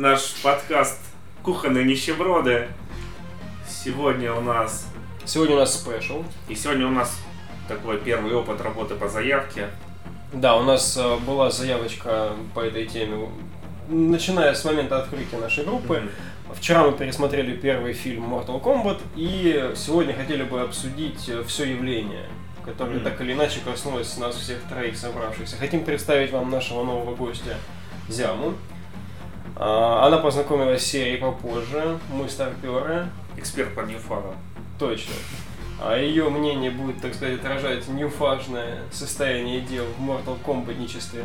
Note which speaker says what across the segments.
Speaker 1: наш подкаст «Кухонные нищеброды». Сегодня у нас...
Speaker 2: Сегодня у нас спешл.
Speaker 1: И сегодня у нас такой первый опыт работы по заявке.
Speaker 2: Да, у нас э, была заявочка по этой теме, начиная с момента открытия нашей группы. Mm-hmm. Вчера мы пересмотрели первый фильм Mortal Kombat, и сегодня хотели бы обсудить э, все явление, которое mm-hmm. так или иначе коснулось нас всех троих собравшихся. Хотим представить вам нашего нового гостя Зяму. А, она познакомилась с серией попозже, мы старперы.
Speaker 1: Эксперт по ньюфагам.
Speaker 2: Точно а ее мнение будет, так сказать, отражать ньюфажное состояние дел в Mortal Kombat-ничестве.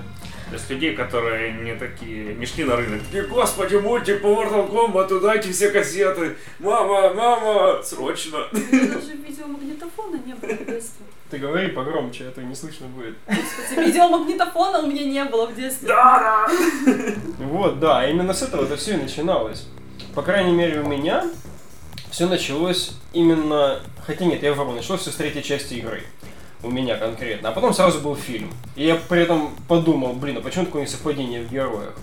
Speaker 1: То есть людей, которые не такие, не шли на рынок, такие, господи, мультик по Mortal Kombat, дайте все кассеты, мама, мама, срочно.
Speaker 3: Даже видеомагнитофона не было в детстве.
Speaker 2: Ты говори погромче, а то не слышно будет.
Speaker 3: Кстати, видеомагнитофона у меня не было в детстве.
Speaker 1: Да,
Speaker 2: да. Вот, да, именно с этого это все и начиналось. По крайней мере, у меня все началось именно... Хотя нет, я вру, началось все с третьей части игры. У меня конкретно. А потом сразу был фильм. И я при этом подумал, блин, а почему такое несовпадение в героях?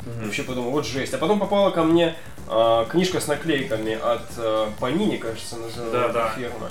Speaker 2: Угу. Вообще подумал, вот жесть. А потом попала ко мне э, книжка с наклейками от э, Panini, кажется, называется да, да. фирма.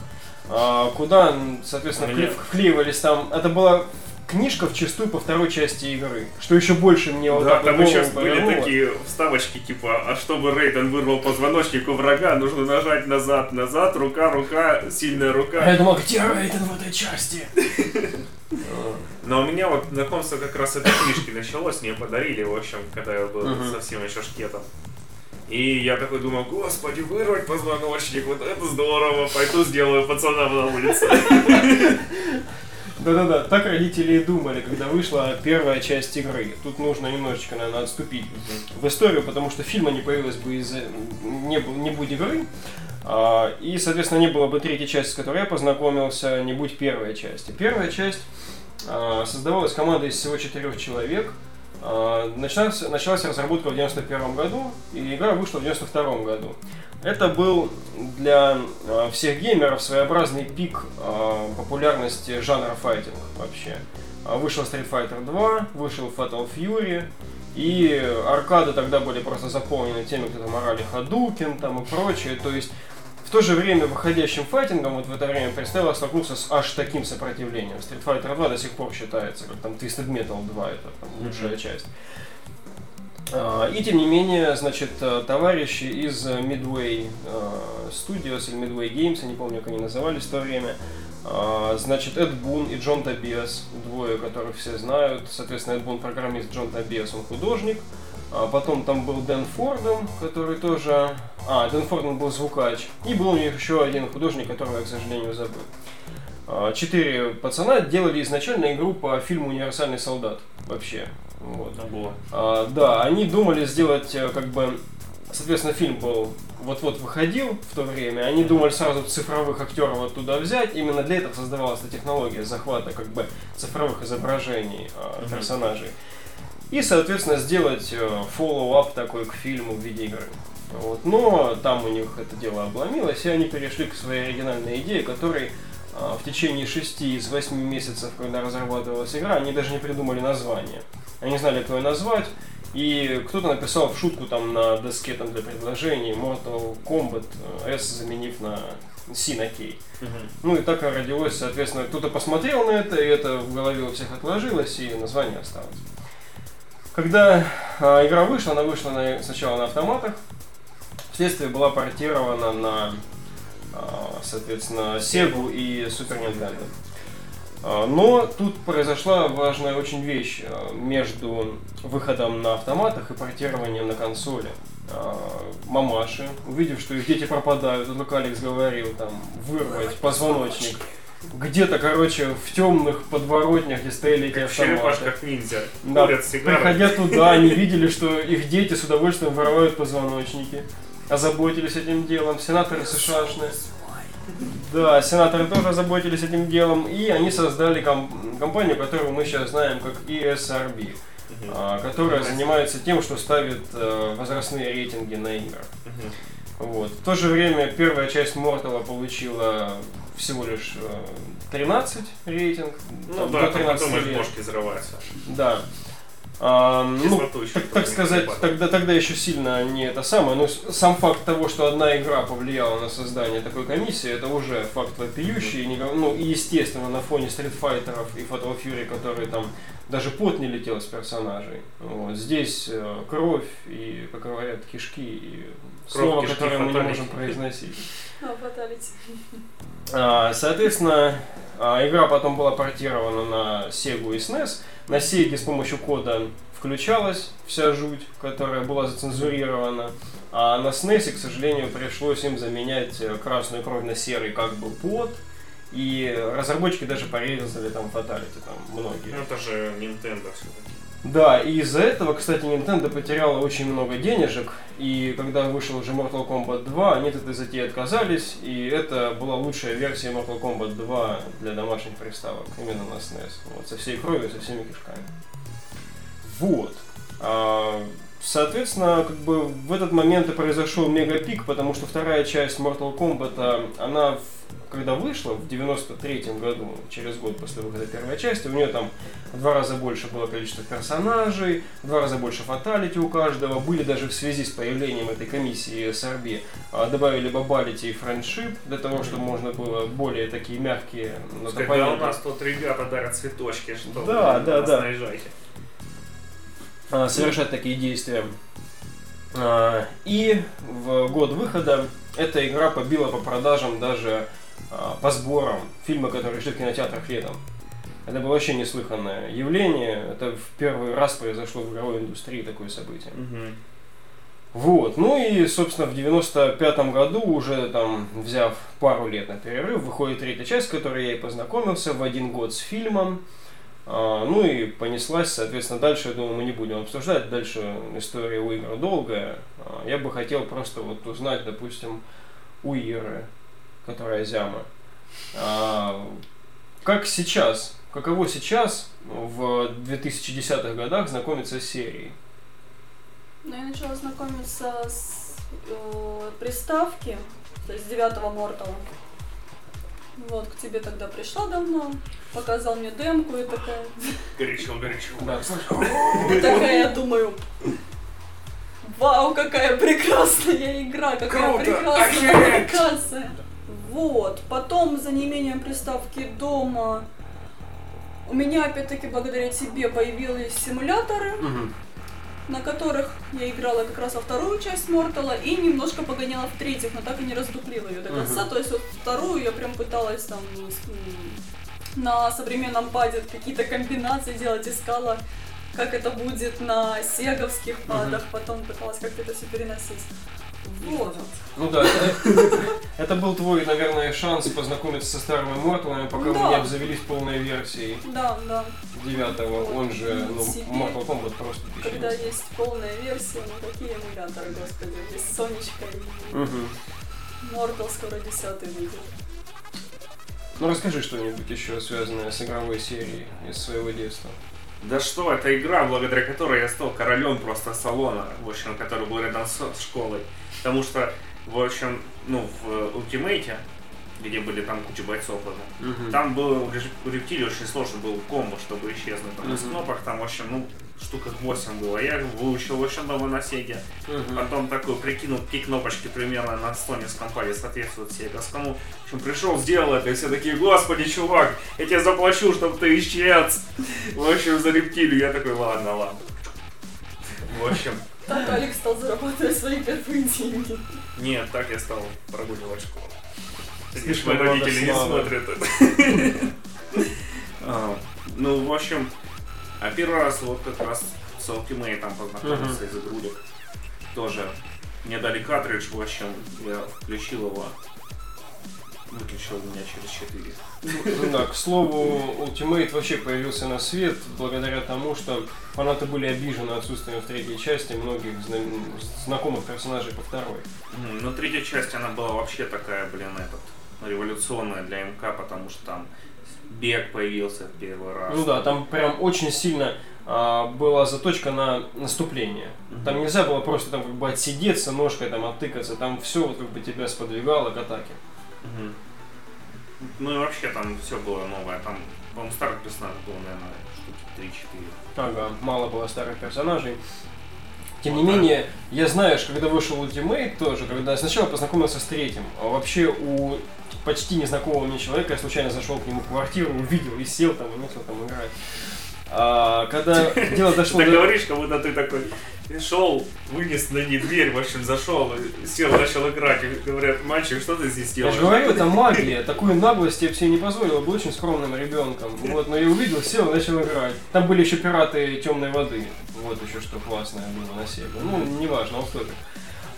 Speaker 2: Э, куда, соответственно, вкле- вклеивались там. Это была книжка в чистую по второй части игры. Что еще больше мне вот
Speaker 1: да, там еще были такие вставочки, типа, а чтобы Рейден вырвал позвоночник у врага, нужно нажать назад, назад, рука, рука, сильная рука.
Speaker 2: А я думал, где Рейден в этой части?
Speaker 1: Но у меня вот знакомство как раз этой книжки началось, мне подарили, в общем, когда я был совсем еще шкетом. И я такой думал, господи, вырвать позвоночник, вот это здорово, пойду сделаю пацанам на улице.
Speaker 2: Да-да-да, так родители и думали, когда вышла первая часть игры. Тут нужно немножечко, наверное, отступить в историю, потому что фильма не появилось бы из не, не будь игры. А, и, соответственно, не было бы третьей части, с которой я познакомился, не будь первой части. Первая часть а, создавалась командой из всего четырех человек. А, началась, началась разработка в 91 году, и игра вышла в 92 году. Это был для э, всех геймеров своеобразный пик э, популярности жанра файтинг вообще. А, вышел Street Fighter 2, вышел Fatal Fury, и аркады тогда были просто заполнены теми, кто там орали Hadouken там и прочее. То есть в то же время выходящим файтингом вот в это время представил столкнулся с аж таким сопротивлением. Street Fighter 2 до сих пор считается, как там Twisted Metal 2, это там, лучшая mm-hmm. часть. А, и тем не менее, значит, э, товарищи из Midway э, Studios или Midway Games, я не помню, как они назывались в то время, а, значит, Эд Бун и Джон Тобиас, двое, которых все знают. Соответственно, Эд Бун программист, Джон Тобиас, он художник. А потом там был Дэн Форден, который тоже... А, Дэн Форден был звукач. И был у них еще один художник, которого я, к сожалению, забыл. Четыре пацана делали изначально игру по фильму «Универсальный солдат». Вообще.
Speaker 1: Вот. было.
Speaker 2: А, да, они думали сделать э, как бы Соответственно, фильм был вот-вот выходил в то время, они думали сразу цифровых актеров оттуда взять. Именно для этого создавалась эта технология захвата как бы цифровых изображений э, персонажей. И, соответственно, сделать э, follow-up такой к фильму в виде игры. Вот. Но там у них это дело обломилось, и они перешли к своей оригинальной идее, которой э, в течение шести из восьми месяцев, когда разрабатывалась игра, они даже не придумали название. Они знали, как ее назвать. И кто-то написал в шутку там на доске там, для предложений Mortal Kombat э, S заменив на C на K. Uh-huh. Ну и так родилось, соответственно, кто-то посмотрел на это, и это в голове у всех отложилось, и название осталось. Когда э, игра вышла, она вышла на, сначала на автоматах, вследствие была портирована на, соответственно, Sega и Super Nintendo. А, но тут произошла важная очень вещь а, между выходом на автоматах и портированием на консоли. А, мамаши, увидев, что их дети пропадают, как Алекс говорил, там, вырвать позвоночник. Где-то, короче, в темных подворотнях, где стояли эти автоматы.
Speaker 1: как ниндзя.
Speaker 2: Да, приходя туда, они видели, что их дети с удовольствием воровают позвоночники. Озаботились этим делом. Сенаторы СШАшные. Да, сенаторы тоже заботились этим делом, и они создали комп- компанию, которую мы сейчас знаем как ESRB, uh-huh. а, которая занимается тем, что ставит а, возрастные рейтинги на игры. Uh-huh. Вот. В то же время первая часть Мортала получила всего лишь 13 рейтинг.
Speaker 1: Ну да, до 13 потом лет. бошки взрываются.
Speaker 2: Да. А, ну, так, так сказать,
Speaker 1: не
Speaker 2: тогда, тогда еще сильно не это самое, но сам факт того, что одна игра повлияла на создание такой комиссии, это уже факт вопиющий, гов- ну и естественно на фоне стритфайтеров и Fatal Fury, которые там даже пот не летел с персонажей. Вот. Здесь э, кровь и, как говорят, кишки и
Speaker 1: Кровь,
Speaker 2: слово,
Speaker 1: кишки,
Speaker 2: которое мы не можем произносить.
Speaker 3: А, фаталити.
Speaker 2: А, Соответственно, а, игра потом была портирована на Sega и SNES. На Sega с помощью кода включалась вся жуть, которая была зацензурирована. А на SNES, к сожалению, пришлось им заменять э, красную кровь на серый как бы под. И разработчики даже порезали там фаталити, там многие.
Speaker 1: Ну, это же Nintendo все-таки.
Speaker 2: Да, и из-за этого, кстати, Nintendo потеряла очень много денежек, и когда вышел уже Mortal Kombat 2, они от этой затеи отказались, и это была лучшая версия Mortal Kombat 2 для домашних приставок, именно на SNES, вот, со всей кровью, со всеми кишками. Вот. А, Соответственно, как бы в этот момент и произошел мегапик, потому что вторая часть Mortal Kombat, а, она в- когда вышла в 93 году, через год после выхода первой части, у нее там в два раза больше было количество персонажей, в два раза больше фаталити у каждого. Были даже в связи с появлением этой комиссии SRB а, добавили бабалити и френдшип для того, чтобы можно было более такие мягкие
Speaker 1: Когда у нас тут ребята дарят цветочки, что
Speaker 2: Да, да, да.
Speaker 1: наезжайте.
Speaker 2: а, совершать такие действия. А, И в год выхода эта игра побила по продажам даже по сборам фильмы, которые шли в кинотеатрах летом. Это было вообще неслыханное явление. Это в первый раз произошло в игровой индустрии такое событие.
Speaker 1: Мгм.
Speaker 2: Вот. Ну и, собственно, в 95 году, уже там, взяв пару лет на перерыв, выходит третья часть, с которой я и познакомился в один год с фильмом. А, ну и понеслась, соответственно, дальше, я думаю, мы не будем обсуждать. Дальше история у игр долгая. А, я бы хотел просто вот узнать, допустим, у Иры, которая Зяма. А, как сейчас, каково сейчас в 2010-х годах знакомиться с серией?
Speaker 3: Ну, я начала знакомиться с э, приставки, то есть девятого Мортала. Вот, к тебе тогда пришла давно, показал мне демку и такая,
Speaker 1: Горячо, горячо.
Speaker 2: Да,
Speaker 3: и такая, я думаю, вау, какая прекрасная игра, какая
Speaker 1: Круто,
Speaker 3: прекрасная
Speaker 1: офигеть!»
Speaker 3: локация. Вот, потом за неимением приставки дома у меня опять-таки благодаря тебе появились симуляторы,
Speaker 2: Мгм.
Speaker 3: на которых я играла как раз во вторую часть Мортала и немножко погоняла в третьих, но так и не раздуплила ее до конца.
Speaker 2: Мгм.
Speaker 3: То есть вот вторую я прям пыталась там на современном паде какие-то комбинации делать, искала, как это будет на сеговских падах, потом пыталась как-то это все переносить. Вот.
Speaker 2: Ну да, это, был твой, наверное, шанс познакомиться со старыми Морталами, пока мы не обзавелись полной версией
Speaker 3: Да, да.
Speaker 2: девятого, он же ну. Mortal Kombat просто
Speaker 3: Когда есть полная версия, ну какие эмуляторы, господи, есть Сонечка и. Мортал скоро десятый выйдет.
Speaker 2: Ну расскажи что-нибудь еще связанное с игровой серией из своего детства.
Speaker 1: Да что, это игра, благодаря которой я стал королем просто салона, в общем, который был рядом с школой. Потому что, в общем, ну, в Ультимейте, где были там куча бойцов, уже,
Speaker 2: Мгм.
Speaker 1: там был у реп- у рептилии очень сложно был комбо, чтобы исчезнуть. Там из
Speaker 2: Мгм.
Speaker 1: кнопок там, в общем, ну, штуках 8 было. Я выучил, общем, дома на Сеге.
Speaker 2: Мгм.
Speaker 1: Потом такой прикинул, какие кнопочки примерно на стонинском паде соответствуют сеговскому. В общем, пришел, сделал это, и все такие, господи, чувак, я тебе заплачу, чтобы ты исчез. В общем, за рептилию. Я такой, ладно, ладно. В общем,
Speaker 3: Так Алекс стал зарабатывать свои первые деньги.
Speaker 1: нет, так я стал прогуливать школу. Видишь,
Speaker 2: Слишком
Speaker 1: мои родители не смотрят это. А, Ну, в общем, а первый раз вот как раз с Ultimate там познакомился из игрулек. Тоже мне дали картридж, в общем, я включил его, выключил у меня через 4.
Speaker 2: Ну да, к слову, Ultimate вообще появился на свет благодаря тому, что фанаты были обижены отсутствием в третьей части многих зна- знакомых персонажей по второй.
Speaker 1: Ну, третья часть, она была вообще такая, блин, этот, революционная для МК, потому что там бег появился в первый раз.
Speaker 2: Ну да, там прям очень сильно а, была заточка на наступление. Там нельзя было просто там как бы отсидеться, ножкой там оттыкаться, там все вот как бы тебя сподвигало к атаке.
Speaker 1: Ну и вообще там все было новое. Там, по-моему, старых персонажей было, наверное, штуки 3-4.
Speaker 2: Ага, мало было старых персонажей. Тем не менее, я знаешь, когда вышел Ultimate тоже, когда сначала познакомился с третьим, а вообще у почти незнакомого мне человека я случайно зашел к нему в квартиру, увидел и сел там, и начал там играть. А, когда дело дошло
Speaker 1: Ты говоришь, как будто ты такой шел, вынес на ней дверь, в общем, зашел, сел, начал играть. И говорят, мальчик, что ты здесь
Speaker 2: Я
Speaker 1: делаешь?
Speaker 2: же говорю, это магия. Такую наглость я бы себе не позволил, был очень скромным ребенком. Вот, но я увидел, сел начал играть. Там были еще пираты темной воды. Вот еще что классное было на Sega. Ну, неважно, офф а,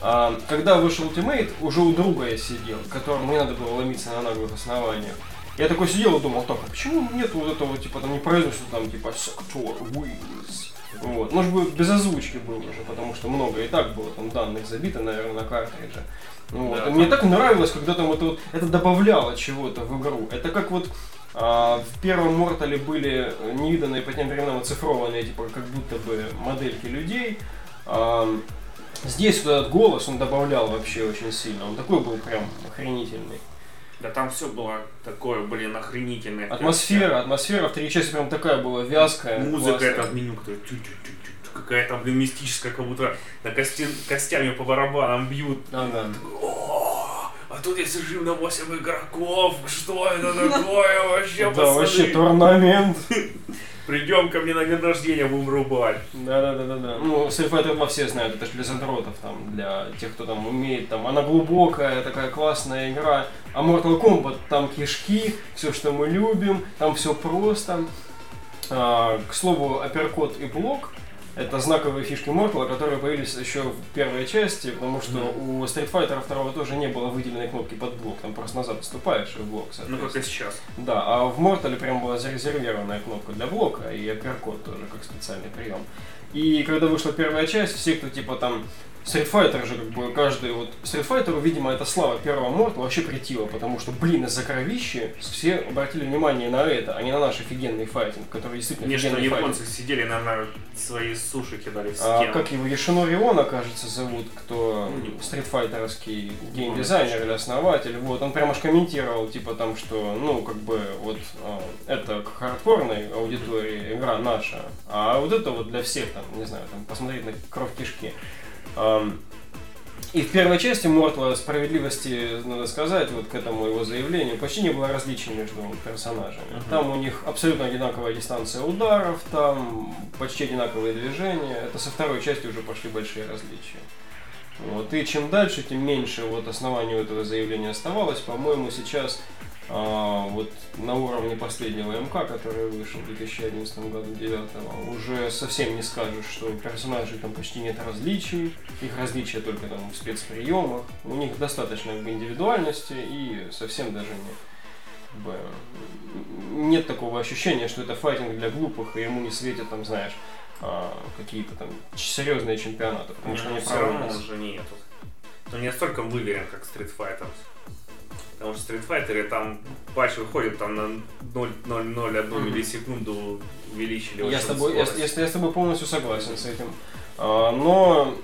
Speaker 2: Когда вышел Ultimate, уже у друга я сидел, которому мне надо было ломиться на наглых основаниях. Я такой сидел и думал, так, а почему нет вот этого, типа, там не произносят там, типа, Sector Wings. Вот. Может быть, без озвучки был уже, потому что много и так было там данных забито, наверное, на картридже. Вот.
Speaker 1: Да,
Speaker 2: и мне так нравилось, когда там это вот, это добавляло чего-то в игру. Это как вот а, в первом Мортале были невиданные по тем временам оцифрованные, типа, как будто бы модельки людей. А, здесь вот этот голос, он добавлял вообще очень сильно. Он такой был прям охренительный.
Speaker 1: Да там все было такое, блин, охренительное.
Speaker 2: Атмосфера, атмосфера в три части прям такая была вязкая.
Speaker 1: Музыка
Speaker 2: классная.
Speaker 1: это в меню, которая какая-то, блин, мистическая, как будто на кости, костями по барабанам бьют.
Speaker 2: Ага.
Speaker 1: А тут есть режим на 8 игроков, что это такое вообще,
Speaker 2: Да, вообще турнамент.
Speaker 1: Придем ко мне на день рождения, будем рубать.
Speaker 2: Да, да. Ну, Street Fighter 2 все знают, это же для задротов, там, для тех, кто там умеет, там, она глубокая, такая классная игра. А Mortal Kombat, там кишки, все, что мы любим, там все просто. А, к слову, апперкот и блок это знаковые фишки Mortal, которые появились еще в первой части, потому что у Street Fighter 2 тоже не было выделенной кнопки под блок, там просто назад отступаешь и в блок,
Speaker 1: Ну, как и сейчас.
Speaker 2: Да, а в Мортале прям была зарезервированная кнопка для блока и апперкот тоже как специальный прием. И когда вышла первая часть, все, кто типа там Street Fighter же как бы каждый вот Street Fighter, видимо, это слава первого Мортала вообще притила, потому что, блин, из-за кровищи все обратили внимание на это, а не на наш офигенный файтинг, который действительно
Speaker 1: Не, что японцы сидели, наверное, свои суши кидали в
Speaker 2: а,
Speaker 1: стену.
Speaker 2: как его Яшинори Оно, кажется, зовут, кто стритфайтеровский
Speaker 1: Ну,
Speaker 2: геймдизайнер или основатель, вот, он прям аж комментировал, типа там, что, ну, как бы, вот, а, это к хардкорной аудитории игра наша, а вот это вот для всех, там, не знаю, там, посмотреть на кровь кишки. И в первой части Мортла справедливости, надо сказать, вот к этому его заявлению, почти не было различий между персонажами.
Speaker 1: Мгм.
Speaker 2: Там у них абсолютно одинаковая дистанция ударов, там почти одинаковые движения. Это со второй части уже пошли большие различия. Вот. И чем дальше, тем меньше вот оснований у этого заявления оставалось. По-моему, сейчас вот на уровне последнего МК, который вышел в 2011 году, 9 уже совсем не скажешь, что у персонажей там почти нет различий, их различия только там в спецприемах, у них достаточно как бы, индивидуальности и совсем даже не нет такого ощущения, что это файтинг для глупых, и ему не светят там, знаешь, а, какие-то там серьезные чемпионаты, потому что
Speaker 1: Ну,
Speaker 2: они
Speaker 1: все равно
Speaker 2: проводятся.
Speaker 1: он же не настолько выверен, как Street Fighter. Потому что Street Fighter там патч выходит там на 0,001
Speaker 2: Мгм.
Speaker 1: миллисекунду увеличили
Speaker 2: Я с, тобой, я, я я с тобой полностью согласен с этим. А, но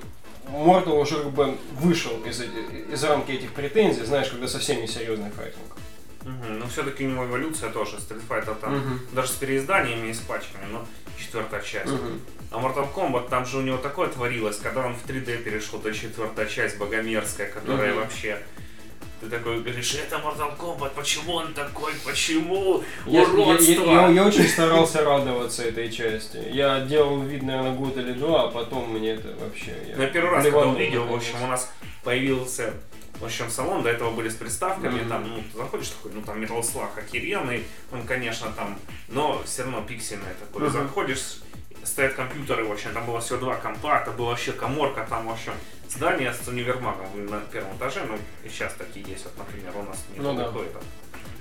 Speaker 2: Mortal уже как бы вышел из, из рамки этих претензий, знаешь, когда совсем несерьезный файтинг.
Speaker 1: Мгм. Но все-таки у него эволюция тоже. Street Fighter там
Speaker 2: Мгм.
Speaker 1: даже с переизданиями и с пачками, но четвертая часть.
Speaker 2: Мгм.
Speaker 1: А Mortal Kombat, там же у него такое творилось, когда он в 3D перешел, то четвертая часть богомерзкая, которая
Speaker 2: Мгм.
Speaker 1: вообще... Ты такой говоришь, это Mortal Kombat, почему он такой, почему?
Speaker 2: Я, я-
Speaker 1: Уродство!
Speaker 2: я- я- я очень старался радоваться этой части. Я делал вид, наверное, год или два, а потом мне это вообще... Я
Speaker 1: я первый раз, когда увидел, в общем, у нас появился в общем, салон, до этого были с приставками,
Speaker 2: Мгм.
Speaker 1: там, ну, ты заходишь такой, ну, там, Metal Slug охеренный, он, конечно, там, но все равно пиксельный такой,
Speaker 2: Мгм.
Speaker 1: заходишь, стоят компьютеры, в общем, там было всего два компа, это была вообще коморка, там, в общем, здание с универмагом на первом этаже, ну, и сейчас такие есть, вот, например, у нас нет
Speaker 2: Ну да.
Speaker 1: там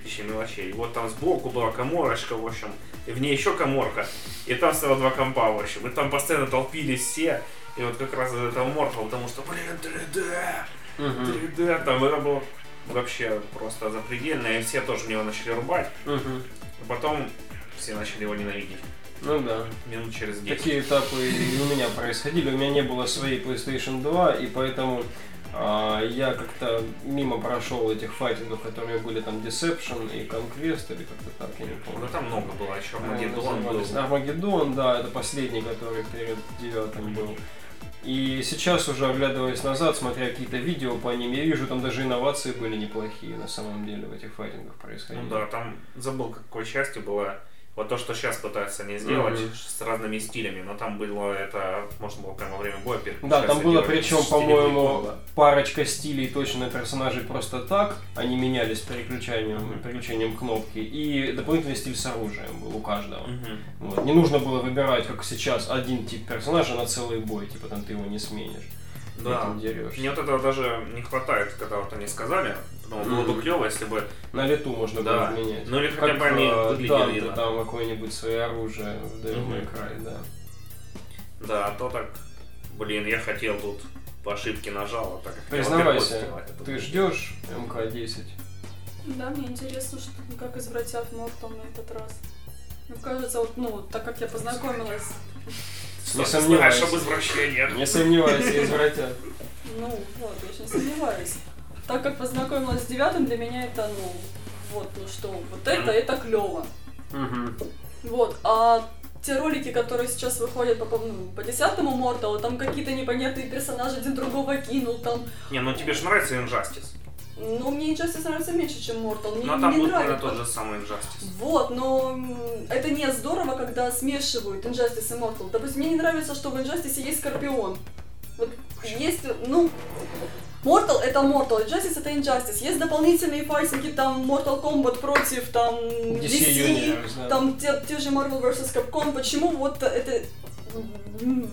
Speaker 1: вещей мелочей. И вот там сбоку была коморочка, в общем, и в ней еще коморка, и там стояло два компа, в общем, и там постоянно толпились все, и вот как раз из этого Mortal, потому что, блин, 3D,
Speaker 2: Мгм.
Speaker 1: 3D, там это было вообще просто запредельно, и все тоже в него начали рубать, а потом все начали его ненавидеть.
Speaker 2: Ну да.
Speaker 1: Минут через 10.
Speaker 2: Такие этапы и у меня происходили. У меня не было своей PlayStation 2, и поэтому А, я как-то мимо прошел этих файтингов, которые были там Deception и Conquest, или как-то так, я не помню.
Speaker 1: Ну там много было, еще
Speaker 2: Они
Speaker 1: Армагеддон был.
Speaker 2: назывались. Армагеддон, да, это последний, который перед девятым был. И сейчас уже оглядываясь назад, смотря какие-то видео по ним, я вижу, там даже инновации были неплохие на самом деле в этих файтингах происходили.
Speaker 1: Ну да, там забыл, какой части была. Вот то, что сейчас пытаются они сделать
Speaker 2: Мгм.
Speaker 1: с разными стилями, но там было это, можно было прямо во время боя.
Speaker 2: Да, там было причем, по-моему,
Speaker 1: прикола.
Speaker 2: парочка стилей точно персонажей просто так. Они менялись переключением,
Speaker 1: Мгм.
Speaker 2: переключением кнопки. И дополнительный стиль с оружием был у каждого.
Speaker 1: Мгм.
Speaker 2: Вот. Не нужно было выбирать, как сейчас, один тип персонажа на целый бой. Типа там ты его не сменишь.
Speaker 1: Да. Мне вот этого даже не хватает, когда вот они сказали. Но было бы клево, если бы...
Speaker 2: На лету можно
Speaker 1: Да.
Speaker 2: было менять.
Speaker 1: Ну или хотя бы они выглядели видно.
Speaker 2: там какое-нибудь свое оружие в Devil May. Cry, да.
Speaker 1: Да, а то так... Блин, я хотел тут по ошибке нажал, а так как я
Speaker 2: Признавайся,
Speaker 1: это
Speaker 2: ты ждешь МК-10?
Speaker 3: Да, мне интересно, что как извратят Мортал на этот раз. Мне кажется, вот, ну, так как я познакомилась,
Speaker 2: Не сомневаюсь.
Speaker 1: знаешь об извращениях?
Speaker 2: Не сомневайся, извратят.
Speaker 3: ну, вот, я очень сомневаюсь. Так как познакомилась с девятым, для меня это, ну, вот, ну что, вот это, это клево. Вот, а те ролики, которые сейчас выходят по, ну, по десятому Морталу, там какие-то непонятные персонажи один другого кинул, там,
Speaker 1: Не, ну тебе же нравится Injustice.
Speaker 3: ну, мне Injustice нравится меньше, чем Mortal, мне
Speaker 1: Но там
Speaker 3: не
Speaker 1: будет, наверное,
Speaker 3: нравится.
Speaker 1: тот же самый Injustice.
Speaker 3: Вот, но это не здорово, когда смешивают Injustice и Mortal. Допустим, мне не нравится, что в Injustice есть Скорпион. Вот есть, ну, Mortal это Mortal, Injustice это Injustice. Есть дополнительные файтинги, там Mortal Kombat против там
Speaker 2: DC
Speaker 3: DC, там те, те же Marvel vs. Capcom. Почему вот это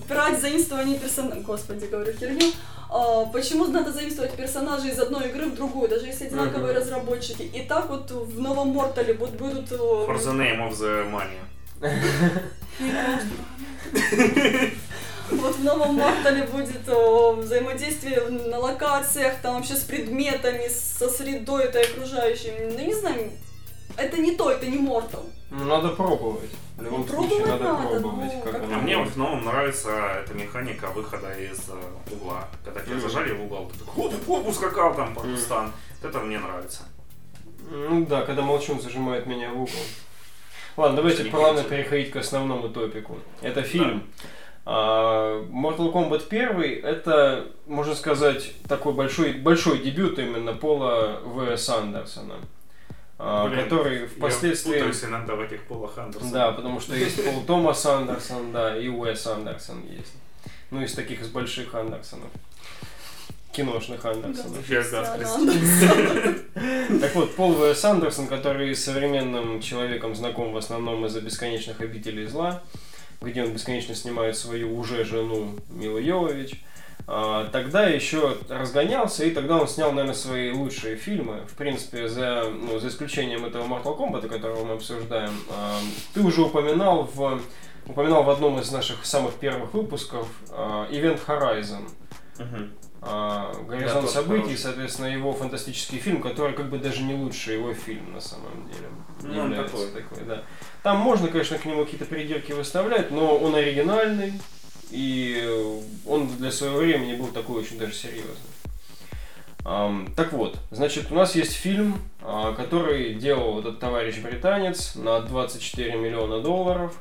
Speaker 3: брать заимствование персонажей, господи, говорю херню, А, почему надо заимствовать персонажей из одной игры в другую, даже если одинаковые
Speaker 2: Мгм.
Speaker 3: разработчики. И так вот в новом Мортале вот будут... э,
Speaker 1: For the name of the money.
Speaker 3: Вот в новом Мортале будет о, взаимодействие на локациях, там вообще с предметами, со средой этой окружающей. Ну, не знаю, это не то, это не Мортал.
Speaker 2: Ну, надо пробовать. В любом
Speaker 3: Ну,
Speaker 2: случае,
Speaker 3: пробовать
Speaker 2: надо
Speaker 3: надо,
Speaker 2: пробовать.
Speaker 3: ну,
Speaker 2: как
Speaker 3: как
Speaker 1: А мне в новом нравится эта механика выхода из э, угла. Когда тебя
Speaker 2: Мгм.
Speaker 1: зажали в угол, ты такой хоп, хоп, ускакал там по кустам. Вот Это мне нравится.
Speaker 2: Ну да, когда молчун зажимает меня в угол. Ладно, давайте плавно переходить к основному топику. Это фильм. А, Mortal Kombat 1 это, можно сказать, такой большой, большой дебют именно Пола В. Андерсона, а,
Speaker 1: Блин,
Speaker 2: который впоследствии...
Speaker 1: Я путаюсь иногда в этих полах Андерсона.
Speaker 2: Да, потому что есть Пол Томас Андерсон, да, и Уэс Андерсон есть. Ну, из таких из больших Андерсонов. Киношных Андерсонов. Так вот, Пол В.С. Андерсон, который с современным человеком знаком в основном из-за «Бесконечных обителей зла», где он бесконечно снимает свою уже жену Милу Йовович, а, тогда еще разгонялся, и тогда он снял, наверное, свои лучшие фильмы. В принципе, за, ну, за исключением этого Mortal Kombat, которого мы обсуждаем, а, ты уже упоминал в, упоминал в одном из наших самых первых выпусков а, Event Horizon.
Speaker 1: Мгм.
Speaker 2: А, Горизонт событий, соответственно, его фантастический фильм, который как бы даже не лучший его фильм на самом деле.
Speaker 1: Ну, он
Speaker 2: является
Speaker 1: такой.
Speaker 2: да. Там можно, конечно, к нему какие-то придирки выставлять, но он оригинальный, и он для своего времени был такой очень даже серьезный. Так вот, значит, у нас есть фильм, а, который делал этот товарищ британец на 24 миллиона долларов.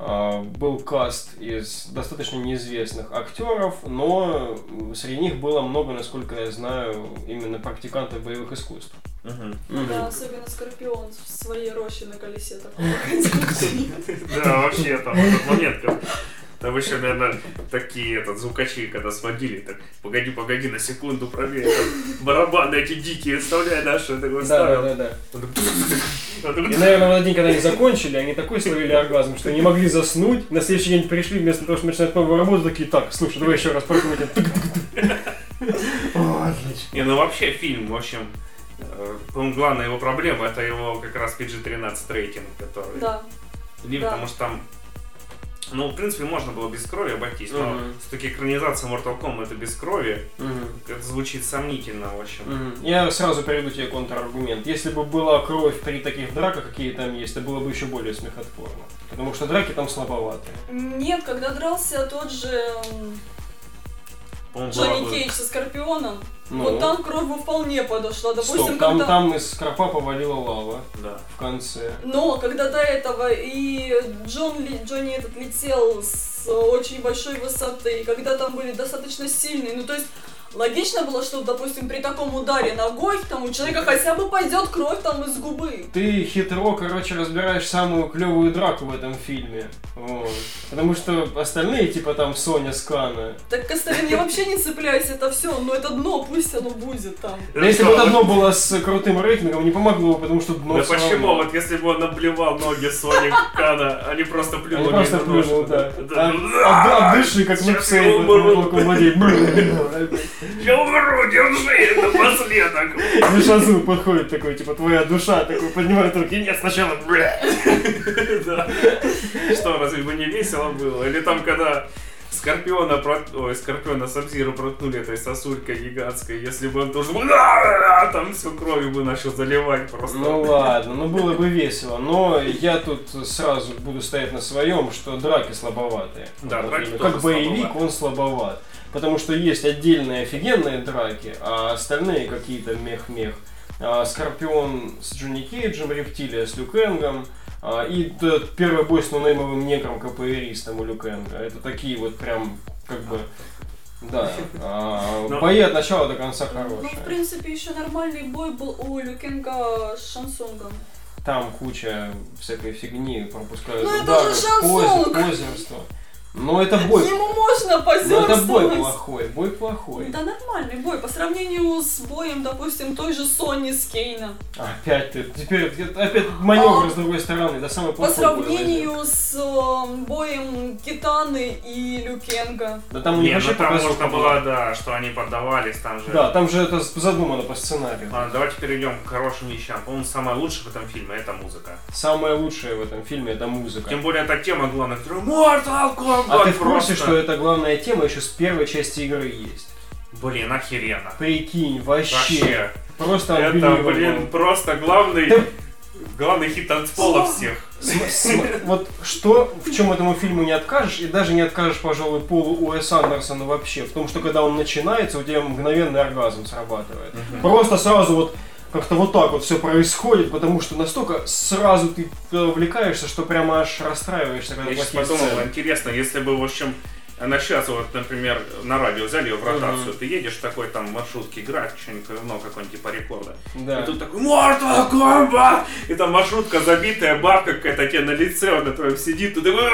Speaker 2: А, Был каст из достаточно неизвестных актеров, но среди них было много, насколько я знаю, именно практикантов боевых искусств.
Speaker 1: Мгм.
Speaker 3: Да, особенно Скорпион в своей роще на колесе такой ходил.
Speaker 1: Да, вообще там этот момент, там еще, наверное, такие этот, звукачи, когда сводили, так, погоди, погоди, на секунду правее, там, барабаны эти дикие вставляй, да, что такое
Speaker 2: Да, да, да, да.
Speaker 1: Такой, такой,
Speaker 2: И, наверное, в один день, когда они закончили, они такой словили оргазм, что не могли заснуть. На следующий день пришли, вместо того, чтобы начинать новую работу, такие, так, слушай, давай еще раз прокрутим.
Speaker 1: Не, ну вообще фильм, в общем, э, по-моему, главная его проблема это его как раз PG-13 рейтинг, который...
Speaker 3: Да.
Speaker 1: Не,
Speaker 3: да.
Speaker 1: потому что там... Ну, в принципе, можно было без крови обойтись, но
Speaker 2: Мгм.
Speaker 1: все-таки экранизация Mortal Kombat это без крови.
Speaker 2: Мгм.
Speaker 1: Это звучит сомнительно, в общем.
Speaker 2: Мгм. Я сразу приведу тебе контраргумент. Если бы была кровь при таких драках, какие там есть, то было бы еще более смехотворно. Потому что драки там слабоватые.
Speaker 3: Нет, когда дрался тот же...
Speaker 1: была
Speaker 3: Джонни
Speaker 1: бы-
Speaker 3: Кейдж со Скорпионом,
Speaker 2: Ну,
Speaker 3: вот там кровь бы вполне подошла. Допустим,
Speaker 2: стоп, там,
Speaker 3: когда...
Speaker 2: там из скорпа повалила лава
Speaker 1: Да.
Speaker 2: в конце.
Speaker 3: Но когда до этого и Джон Ли- Джонни этот летел с очень большой высоты, и когда там были достаточно сильные, ну то есть логично было, что, допустим, при таком ударе ногой там у человека хотя бы пойдет кровь там из губы.
Speaker 2: Ты хитро, короче, разбираешь самую клевую драку в этом фильме. Вот. Потому что остальные, типа там Соня Скана.
Speaker 3: Так, Костарин, я вообще не цепляюсь, это все, но это дно, пусть оно будет там.
Speaker 2: Да если бы одно было с крутым рейтингом, не помогло бы, потому что дно
Speaker 1: Да почему? Вот если бы он наблевал ноги Соник Кана, они просто
Speaker 2: Они
Speaker 1: плюнули
Speaker 2: просто
Speaker 1: на нож.
Speaker 2: плюнул, да. А- от- Отдыши, как
Speaker 1: умру.
Speaker 2: вот владеет.
Speaker 1: Я умру, держи напоследок.
Speaker 2: Мишазу подходит такой, типа, твоя душа, такой, поднимает руки, нет, сначала, бля.
Speaker 1: Да. Что, разве бы не весело было? Или там, когда Скорпиона, прот- ой, Скорпиона Сабзиру проткнули этой сосулькой гигантской, если бы он тоже там всю кровью бы начал заливать просто.
Speaker 2: Ну ладно, ну было бы весело, но я тут сразу буду стоять на своем, что драки слабоватые.
Speaker 1: Да,
Speaker 2: Вот
Speaker 1: драки
Speaker 2: Как боевик
Speaker 1: слабоваты.
Speaker 2: он слабоват. Потому что есть отдельные офигенные драки, а остальные какие-то мех-мех. А, Скорпион с Джонни Кейджем, Рептилия с Люкенгом, а, и т- первый бой с нонеймовым негром КПРистом у Люкенга. Это такие вот прям, как бы, да, а,
Speaker 1: Но-
Speaker 2: бои от начала до конца
Speaker 3: Ну,
Speaker 2: хорошие.
Speaker 3: в принципе, еще нормальный бой был у Люкенга с Шансонгом.
Speaker 2: Там куча всякой фигни, пропускают
Speaker 3: Ну, это
Speaker 2: удары, позерство. Но это бой.
Speaker 3: Ему можно
Speaker 2: но это бой
Speaker 3: позерствовать.
Speaker 2: плохой, бой плохой.
Speaker 3: Да нормальный бой, по сравнению с боем, допустим, той же Сони с Кейна.
Speaker 2: Опять ты, теперь опять маневр с другой стороны, да самый
Speaker 3: По
Speaker 2: плохой бой возьми.
Speaker 3: сравнению с э, боем Китаны и Люкенга.
Speaker 2: Да там у них
Speaker 1: Не,
Speaker 2: вообще
Speaker 1: ну там можно было, да, что они поддавались, там же.
Speaker 2: Да, там же это задумано по сценарию.
Speaker 1: Ладно, давайте перейдем к хорошим вещам. По-моему, самое лучшее в этом фильме это музыка.
Speaker 2: Самое лучшее в этом фильме это музыка.
Speaker 1: Тем более, это тема главная, которая Mortal Kombat
Speaker 2: А ты в курсе,
Speaker 1: просто.
Speaker 2: что эта главная тема еще с первой части игры есть?
Speaker 1: Блин, охеренно.
Speaker 2: Прикинь, вообще.
Speaker 1: Вообще.
Speaker 2: Просто
Speaker 1: Это,
Speaker 2: unbelievable.
Speaker 1: блин, просто главный, главный хит танцпола всех.
Speaker 2: См- см- Вот что, в чем этому фильму не откажешь, и даже не откажешь, пожалуй, Полу Уэс Андерсону вообще, в том, что когда он начинается, у тебя мгновенный оргазм срабатывает. Просто сразу вот как-то вот так вот все происходит, потому что настолько сразу ты увлекаешься, что прямо аж расстраиваешься, когда
Speaker 1: Я сейчас подумал, интересно, если бы, в общем, на сейчас вот, например, на радио взяли в ротацию, ты едешь такой там маршрутке играть, что-нибудь, ну, какой-нибудь типа рекорда.
Speaker 2: Да.
Speaker 1: И тут такой Mortal Kombat! И там маршрутка забитая, бабка какая-то тебе на лице, на котором сидит, ты такой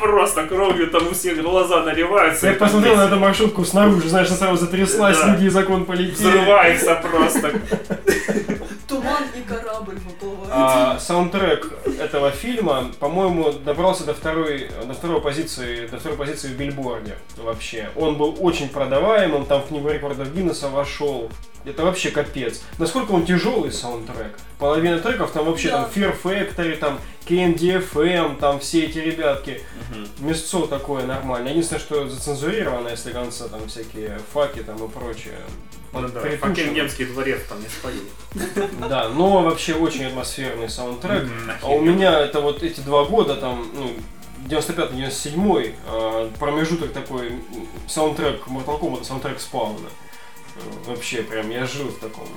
Speaker 1: просто кровью там у всех глаза наливаются.
Speaker 2: Я посмотрел на эту маршрутку снаружи, знаешь, она сразу затряслась,
Speaker 1: Да.
Speaker 2: люди из окон полетели.
Speaker 1: Взрывается просто.
Speaker 3: Туман и корабль.
Speaker 2: А, саундтрек этого фильма, по-моему, добрался до второй, до второй позиции, до второй позиции в Бильборде вообще. Он был очень продаваемым, там в книгу рекордов Гиннесса вошел. Это вообще капец. Насколько он тяжелый саундтрек. Половина треков там вообще
Speaker 3: Да.
Speaker 2: там Fear Factory, там KMDFM, там все эти ребятки.
Speaker 1: Мгм.
Speaker 2: Мясцо такое нормальное. Единственное, что зацензурировано, если конца там всякие факи там и прочее.
Speaker 1: Ну да. Факингемский дворец там не спою.
Speaker 2: Да, но вообще очень атмосферный саундтрек. А у меня это вот эти два года, там, ну, 95-97, э, промежуток такой, саундтрек Mortal Kombat, саундтрек спауна. Вообще, прям, я жил в таком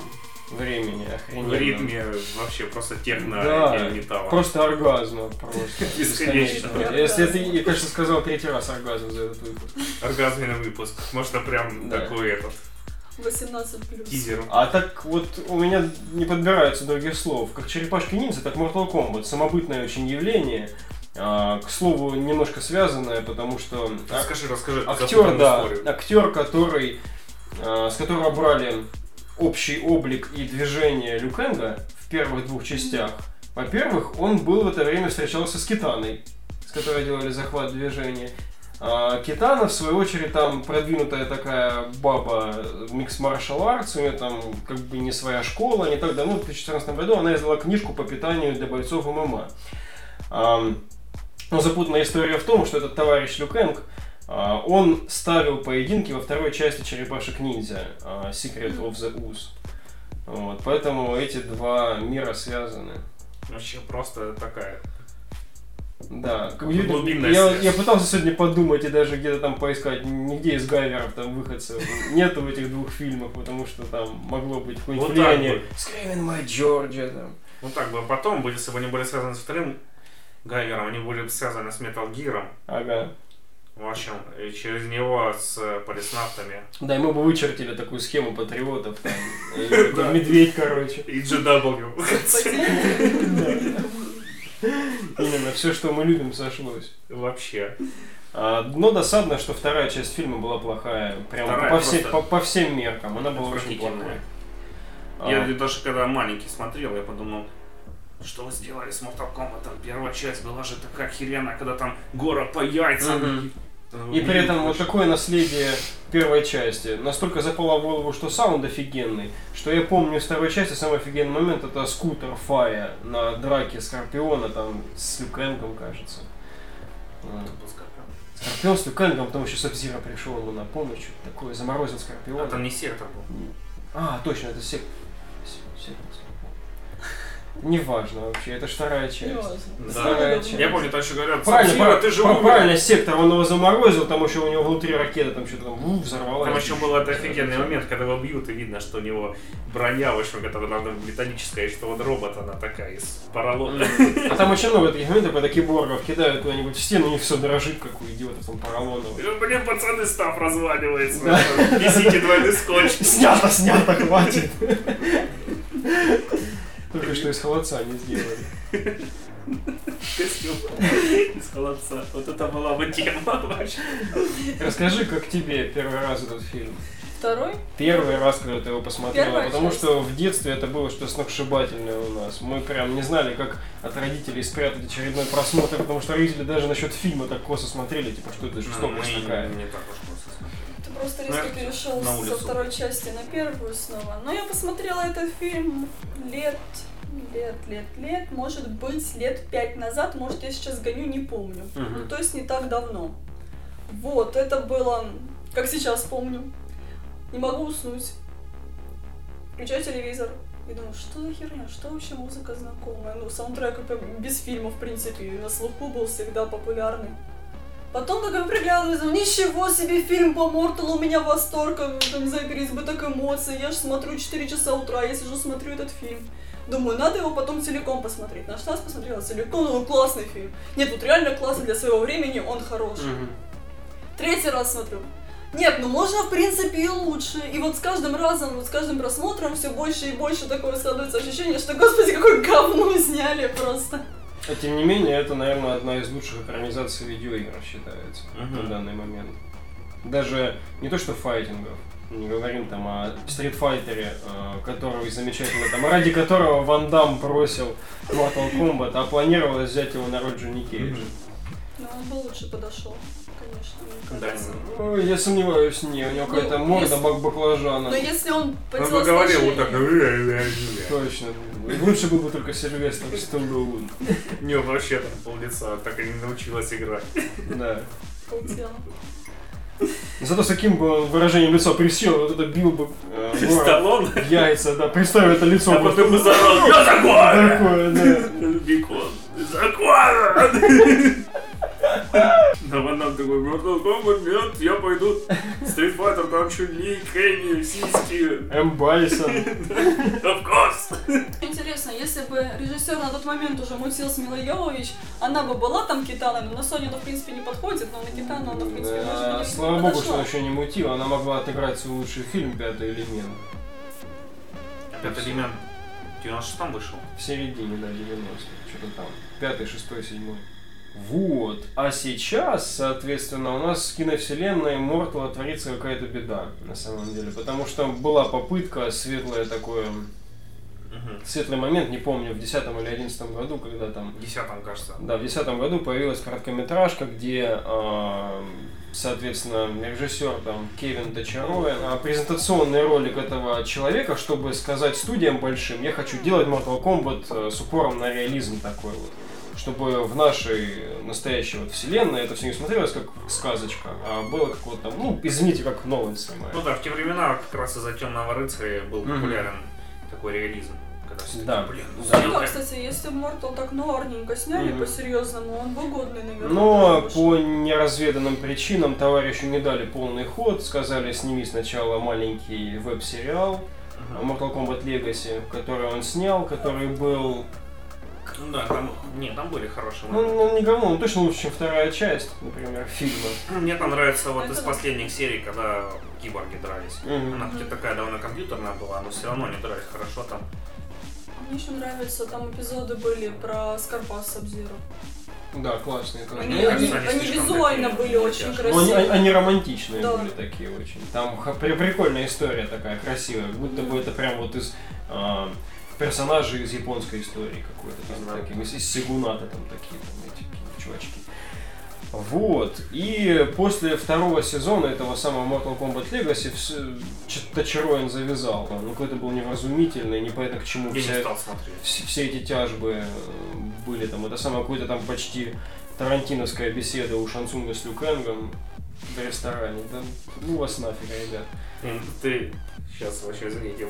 Speaker 2: времени
Speaker 1: В
Speaker 2: охрененно.
Speaker 1: ритме вообще просто техно
Speaker 2: Да,
Speaker 1: металла.
Speaker 2: просто оргазма, просто.
Speaker 1: Бесконечно.
Speaker 2: Если это, я, конечно, сказал третий раз оргазм за этот выпуск.
Speaker 1: Оргазменный выпуск. Можно прям такой этот
Speaker 3: 18 плюс.
Speaker 1: тизер.
Speaker 2: А так вот у меня не подбираются других слов. Как черепашки ниндзя, так Mortal Kombat. Самобытное очень явление. А, к слову, немножко связанное, потому что
Speaker 1: Расскажи, расскажи.
Speaker 2: актер, да,
Speaker 1: историю.
Speaker 2: актер, который, а, с которого брали общий облик и движение Люкенга в первых двух частях. Во-первых, он был в это время встречался с Китаной, с которой делали захват движения. А Китана, в свою очередь, там продвинутая такая баба микс маршал артс, у нее там как бы не своя школа, не так давно, в 2014 году она издала книжку по питанию для бойцов ММА. Ам, Но запутанная история в том, что этот товарищ Люкенг, а, он ставил поединки во второй части Черепашек Ниндзя, а, Secret of the Ooze. Вот, поэтому эти два мира связаны.
Speaker 1: Вообще просто такая
Speaker 2: Да, как я,
Speaker 1: связь.
Speaker 2: я пытался сегодня подумать и даже где-то там поискать, нигде из Гайверов там выходцев нету в этих двух фильмах, потому что там могло быть какое-нибудь
Speaker 1: Вот так
Speaker 2: влияние.
Speaker 1: бы.
Speaker 2: Screaming My Georgia там.
Speaker 1: Ну так бы, а потом, бы, если бы они были связаны с вторым Гайвером, они были бы связаны с Metal Gear.
Speaker 2: Ага.
Speaker 1: В общем, и через него с э, полиснавтами.
Speaker 2: Да, и мы бы вычертили такую схему патриотов там. Медведь, короче.
Speaker 1: И GW.
Speaker 2: Именно все, что мы любим, сошлось.
Speaker 1: Вообще.
Speaker 2: А, но досадно, что вторая часть фильма была плохая. Прям по, все- по- по всем меркам. Она была очень плохой.
Speaker 1: Я
Speaker 2: А,
Speaker 1: даже когда маленький смотрел, я подумал, что вы сделали с Mortal Kombat? Первая часть была же такая охеренная, когда там гора по яйцам.
Speaker 2: Мгм. И при этом вот такое наследие первой части настолько запало в голову, что саунд офигенный, что я помню из второй части самый офигенный момент это скутер Фая на драке Скорпиона там с Люкенгом, кажется. Скорпион с Люкенгом, потом еще Сабзира пришел ему на помощь, что-то такое, заморозил
Speaker 1: А
Speaker 2: Скорпиона.
Speaker 1: там не сектор был.
Speaker 2: А, точно, это сек... се- сектор, Неважно вообще, это ж вторая часть.
Speaker 1: Да.
Speaker 2: Вторая
Speaker 3: Я
Speaker 2: часть.
Speaker 1: Я помню, там еще говорят,
Speaker 2: Правильно,
Speaker 1: «Сабзиро,
Speaker 2: прав-
Speaker 1: ты же
Speaker 2: прав-
Speaker 1: умер».
Speaker 2: правильно, сектор, он его заморозил, там еще у него внутри ракеты, там что-то там ву, взорвалось.
Speaker 1: Там еще был это офигенный момент, когда его бьют, и видно, что у него броня, в общем, которая правда, металлическая, и что он робот, она такая, из поролона.
Speaker 2: А там очень много таких моментов, когда киборгов кидают куда-нибудь в стену, у них все дрожит, как у идиотов там поролоновых.
Speaker 1: Блин, пацаны, став разваливается.
Speaker 2: Да.
Speaker 1: Несите двойной скотч.
Speaker 2: Снято, снято, хватит. Только что из холодца не сделали.
Speaker 1: Костюм из холодца. Вот это была бы тема вообще.
Speaker 2: Расскажи, как тебе первый раз этот фильм?
Speaker 3: Второй?
Speaker 2: Первый раз, когда ты его посмотрела,
Speaker 3: Первая
Speaker 2: потому
Speaker 3: часть.
Speaker 2: что в детстве это было что-то сногсшибательное у нас. Мы прям не знали, как от родителей спрятать очередной просмотр, потому что родители даже насчет фильма так косо смотрели, типа, что это
Speaker 1: Ну,
Speaker 2: жестокость
Speaker 1: мы
Speaker 2: такая.
Speaker 1: не так уж просто Ну,
Speaker 3: резко
Speaker 1: я
Speaker 3: перешел
Speaker 1: на
Speaker 3: со второй части на первую снова. Но я посмотрела этот фильм лет, лет, лет, лет, может быть, лет пять назад, может, я сейчас гоню, не помню.
Speaker 2: Мгм.
Speaker 3: Ну, то есть не так давно. Вот, это было, как сейчас помню. Не могу уснуть. Включаю телевизор. И думаю, что за херня, что вообще музыка знакомая? Ну, саундтрек это без фильма, в принципе, на слуху был всегда популярный. Потом такая приглядываюсь, думаю, ничего себе, фильм по Морталу, у меня восторг, там, не знаю, переизбыток эмоций. Я же смотрю 4 часа утра, я сижу, смотрю этот фильм. Думаю, надо его потом целиком посмотреть. Наш раз посмотрела целиком, ну, классный фильм. Нет, вот реально классный для своего времени, он хороший. Третий раз смотрю. Нет, ну можно в принципе и лучше. И вот с каждым разом, вот с каждым просмотром все больше и больше такое складывается ощущение, что, господи, какое говно сняли просто.
Speaker 2: А тем не менее, это, наверное, одна из лучших экранизаций видеоигр считается
Speaker 1: Мгм.
Speaker 2: на данный момент. Даже не то что файтингов, не говорим там о стритфайтере, э, который замечательно там, ради которого Ван Дам бросил Mortal Kombat, а планировалось взять его на роль Джонни Кейджа.
Speaker 3: Но он бы лучше подошел, конечно, мне
Speaker 1: Да,
Speaker 3: кажется.
Speaker 2: Ой, я сомневаюсь, не, у него
Speaker 3: Ну,
Speaker 2: какая-то морда
Speaker 3: если-
Speaker 2: бак баклажана.
Speaker 3: Но если он по
Speaker 1: Он бы говорил вот так.
Speaker 3: телосложению-
Speaker 2: Точно. Лучше был бы только Сильвестр Сталлоне.
Speaker 1: Не, вообще там пол лица так и не научилась играть.
Speaker 2: Да.
Speaker 3: полтела.
Speaker 2: Зато с каким бы он выражением лица присел, вот это бил бы э, в яйца, да, представь это лицо.
Speaker 1: А
Speaker 2: просто
Speaker 1: потом бы заорал, я закон!
Speaker 2: Такое, да.
Speaker 1: Бекон. Закон! А Ван Дам такой, Mortal Kombat, нет, я пойду Street Fighter, там Чун-Ли, Кэнни, сиськи,
Speaker 2: М. Байсон.
Speaker 1: of course.
Speaker 3: Интересно, если бы режиссер на тот момент уже мутил с Милой Йовович, она бы была там Китаной, но на Соню она в принципе не подходит, но на Китану она в принципе
Speaker 2: Да,
Speaker 3: и
Speaker 2: Слава богу, что она еще не мутила, она могла отыграть свой лучший фильм «Пятый элемент».
Speaker 1: Пятый элемент в 96-м вышел.
Speaker 2: В середине, да, 90 что-то там. Пятый, шестой, седьмой. Вот. А сейчас, соответственно, у нас с киновселенной Мортала творится какая-то беда, на самом деле. Потому что была попытка, светлое такое,
Speaker 1: Мгм.
Speaker 2: светлый момент, не помню, в 10 или 11 году, когда там
Speaker 1: В 10-м, кажется.
Speaker 2: Да, в 2010 году появилась короткометражка, где, э, соответственно, режиссер там Кевин Дочаровен, а презентационный ролик этого человека, чтобы сказать студиям большим, я хочу делать Mortal Kombat э, с упором на реализм такой вот. Чтобы в нашей настоящей вот вселенной это все не смотрелось как сказочка, а было как вот там, ну, извините, как Нолан снимает.
Speaker 1: Ну да, в те времена как раз из-за темного рыцаря был популярен такой реализм, когда все
Speaker 2: Да.
Speaker 1: блин, ну
Speaker 2: Да.
Speaker 3: Ну да,
Speaker 1: сделай».
Speaker 3: кстати, если бы Мортал так нуарненько сняли
Speaker 2: Мгм.
Speaker 3: по-серьезному, он бы годный, наверное.
Speaker 2: Но
Speaker 3: вышел.
Speaker 2: по неразведанным причинам товарищу не дали полный ход. Сказали, сними сначала маленький веб-сериал. Mortal Kombat Legacy, который он снял, который был...
Speaker 1: Ну да, там, не, там были хорошие
Speaker 2: Ну,
Speaker 1: моменты.
Speaker 2: он не говно, он точно лучше, чем вторая часть, например, фильма.
Speaker 1: Ну, Мне там нравится вот из последних серий, когда киборги дрались. Она хоть и такая довольно компьютерная была, но все равно не дрались хорошо там.
Speaker 3: Мне еще нравится, там эпизоды были про Скорпас Сабзиру.
Speaker 2: Да, классные тоже.
Speaker 3: Они, они,
Speaker 1: они
Speaker 3: они визуально
Speaker 1: такие
Speaker 3: были очень.
Speaker 2: Ну, они,
Speaker 3: красивые.
Speaker 2: они романтичные
Speaker 3: Да.
Speaker 2: были такие очень. Там прикольная история такая, красивая. Будто бы это прям вот из а, персонажей из японской истории какой-то там,
Speaker 1: Да.
Speaker 2: таким, из, Сигуната там такие там эти чувачки. Вот. И после второго сезона этого самого Mortal Kombat Legacy Тачироин завязал. Ну, какой-то был невразумительный, непонятно к чему
Speaker 1: Я не
Speaker 2: вся-
Speaker 1: стал смотреть.
Speaker 2: все, все эти тяжбы э, были там. Это самое какое-то там почти тарантиновская беседа у Шансунга с Люкенгом в ресторане. Да, ну вас нафиг, ребят.
Speaker 1: Ты сейчас вообще, извините, я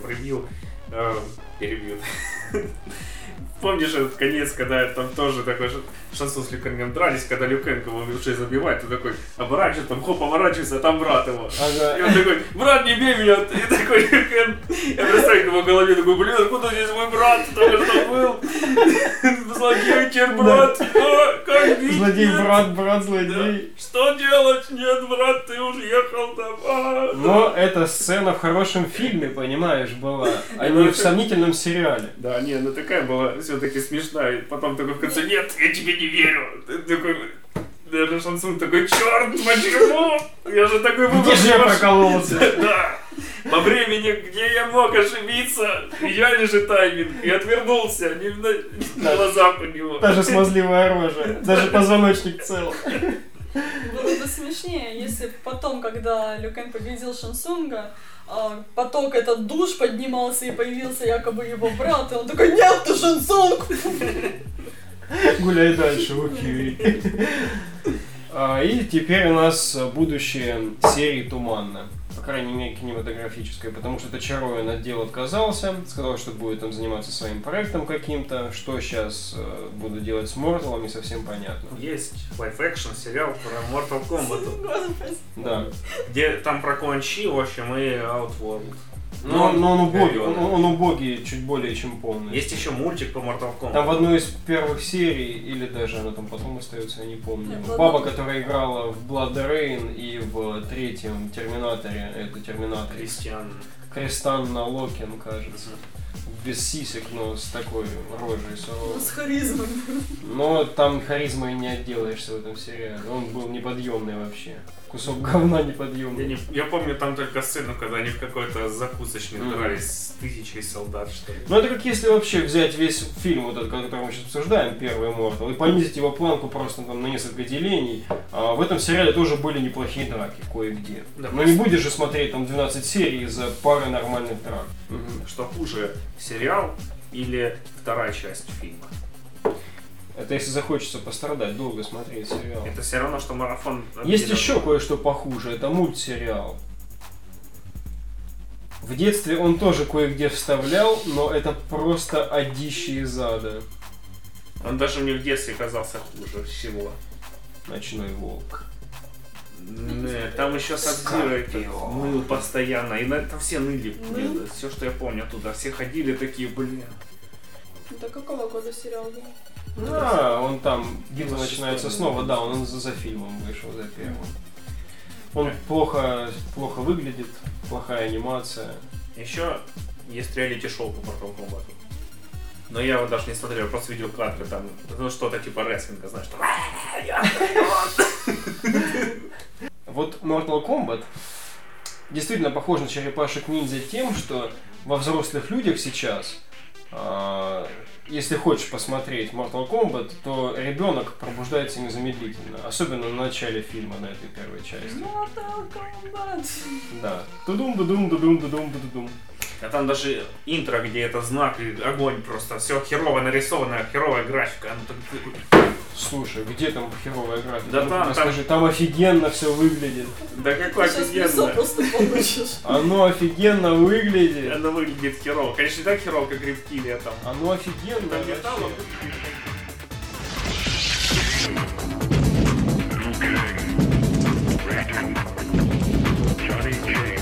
Speaker 1: um, gave you Помнишь этот конец, когда там тоже такой же шансон с Люкенгом дрались, когда Люкенг его уже забивает, ты такой оборачивается, там хоп, поворачивается, а там брат его. И
Speaker 2: Ага.
Speaker 1: он такой, брат, не бей меня! И такой Люкен, я представляю, как в его голове, такой, блин, откуда здесь мой брат? Только что был. Злодей, чер брат? А, Как?
Speaker 2: Злодей, брат, брат, злодей.
Speaker 1: Что делать? Нет, брат, ты уехал там. А,
Speaker 2: Но эта сцена в хорошем фильме, понимаешь, была, а не в сомнительном сериале.
Speaker 1: Да, не, ну такая была все-таки смешная. И потом такой в конце, нет, я тебе не верю. Ты такой, даже Шансун такой, черт, почему? Я же такой выбор
Speaker 2: Где же я
Speaker 1: совершил».
Speaker 2: прокололся?
Speaker 1: Да, по времени, где я мог ошибиться, идеальный же тайминг, и отвернулся, не на-
Speaker 2: Да.
Speaker 1: глазах у него.
Speaker 2: Даже смазливая рожа, даже позвоночник цел.
Speaker 3: Было бы смешнее, если потом, когда Люкен победил Шансунга, а, поток этот душ поднимался и появился якобы его брат, и он такой, нет, ты Шансунг!
Speaker 2: Гуляй дальше, окей. А, И теперь у нас будущее серии Туманно. По крайней мере, кинематографическое, потому что Танчароен от дел отказался, сказал, что будет там заниматься своим проектом каким-то. Что сейчас буду делать с Морталом, не совсем понятно.
Speaker 1: Есть live-action сериал про Mortal Kombat.
Speaker 2: Да.
Speaker 1: где там про Куан Чи, в общем, и Outworld.
Speaker 2: Но, но он убогий, он, он убогий чуть более чем полностью.
Speaker 1: Есть еще мультик по Mortal Kombat.
Speaker 2: Там в одной из первых серий, или даже она там потом остается, я не помню.
Speaker 3: В
Speaker 2: Баба, которая играла в Blood Rain и в третьем Терминаторе, это Терминатор.
Speaker 1: Кристиан.
Speaker 2: Крестанна Локин, кажется. Без сисек, но с такой рожей
Speaker 3: Ну,
Speaker 2: суровой.
Speaker 3: С харизмой.
Speaker 2: Но там харизмой не отделаешься в этом сериале. Он был неподъемный вообще. Кусок говна
Speaker 1: Я,
Speaker 2: неподъемный.
Speaker 1: не, я помню там только сцену, когда они в какой-то закусочной
Speaker 2: Мгм.
Speaker 1: дрались с тысячей солдат, что ли.
Speaker 2: Ну это как если вообще взять весь фильм, вот этот, который мы сейчас обсуждаем, первый Мортал, и понизить его планку просто там на несколько делений. А в этом сериале тоже были неплохие драки кое-где.
Speaker 1: Да,
Speaker 2: Но не будешь же смотреть там 12 серий из-за пары нормальных драк.
Speaker 1: Что хуже, сериал или вторая часть фильма?
Speaker 2: Это если захочется пострадать, долго смотреть сериал.
Speaker 1: Это все равно, что марафон...
Speaker 2: Есть еще кое-что похуже, это мультсериал. В детстве он тоже кое-где вставлял, но это просто одище из ада.
Speaker 1: Он даже мне в детстве казался хуже всего.
Speaker 2: Ночной волк.
Speaker 1: Не, там еще Сабзира ныл постоянно. И на это все ныли.
Speaker 3: Ныл?
Speaker 1: Все, что я помню оттуда. Все ходили такие, блин.
Speaker 3: Это какого года сериал был?
Speaker 2: Да, он там, битва
Speaker 1: 96-й,
Speaker 2: начинается снова, да, он за, за фильмом вышел, за первым. Он плохо, плохо выглядит, плохая анимация.
Speaker 1: Еще есть реалити-шоу по Mortal Kombat. Но я его даже не смотрел, я просто видел кадры там. Ну, что-то типа рестлинга, знаешь, там.
Speaker 2: Вот Mortal Kombat действительно похож на черепашек ниндзя тем, что во взрослых людях сейчас, а, если хочешь посмотреть Mortal Kombat, то ребенок пробуждается незамедлительно, особенно на начале фильма, на этой первой части.
Speaker 3: Mortal Kombat.
Speaker 2: Да. Тудум, дудум, дудум, дудум, дудум.
Speaker 1: А там даже интро, где это знак и огонь просто. Все херово нарисовано, херовая графика. Ну, так...
Speaker 2: Слушай, где там херовая графика?
Speaker 1: Да
Speaker 2: ну,
Speaker 1: там,
Speaker 2: расскажи, там... там офигенно все выглядит.
Speaker 1: Да какой офигенно?
Speaker 3: просто получишь.
Speaker 2: Оно офигенно выглядит.
Speaker 1: Оно выглядит херово. Конечно, не так херово, как рептилия там.
Speaker 2: Оно офигенно.
Speaker 1: Там
Speaker 2: а
Speaker 1: Johnny James.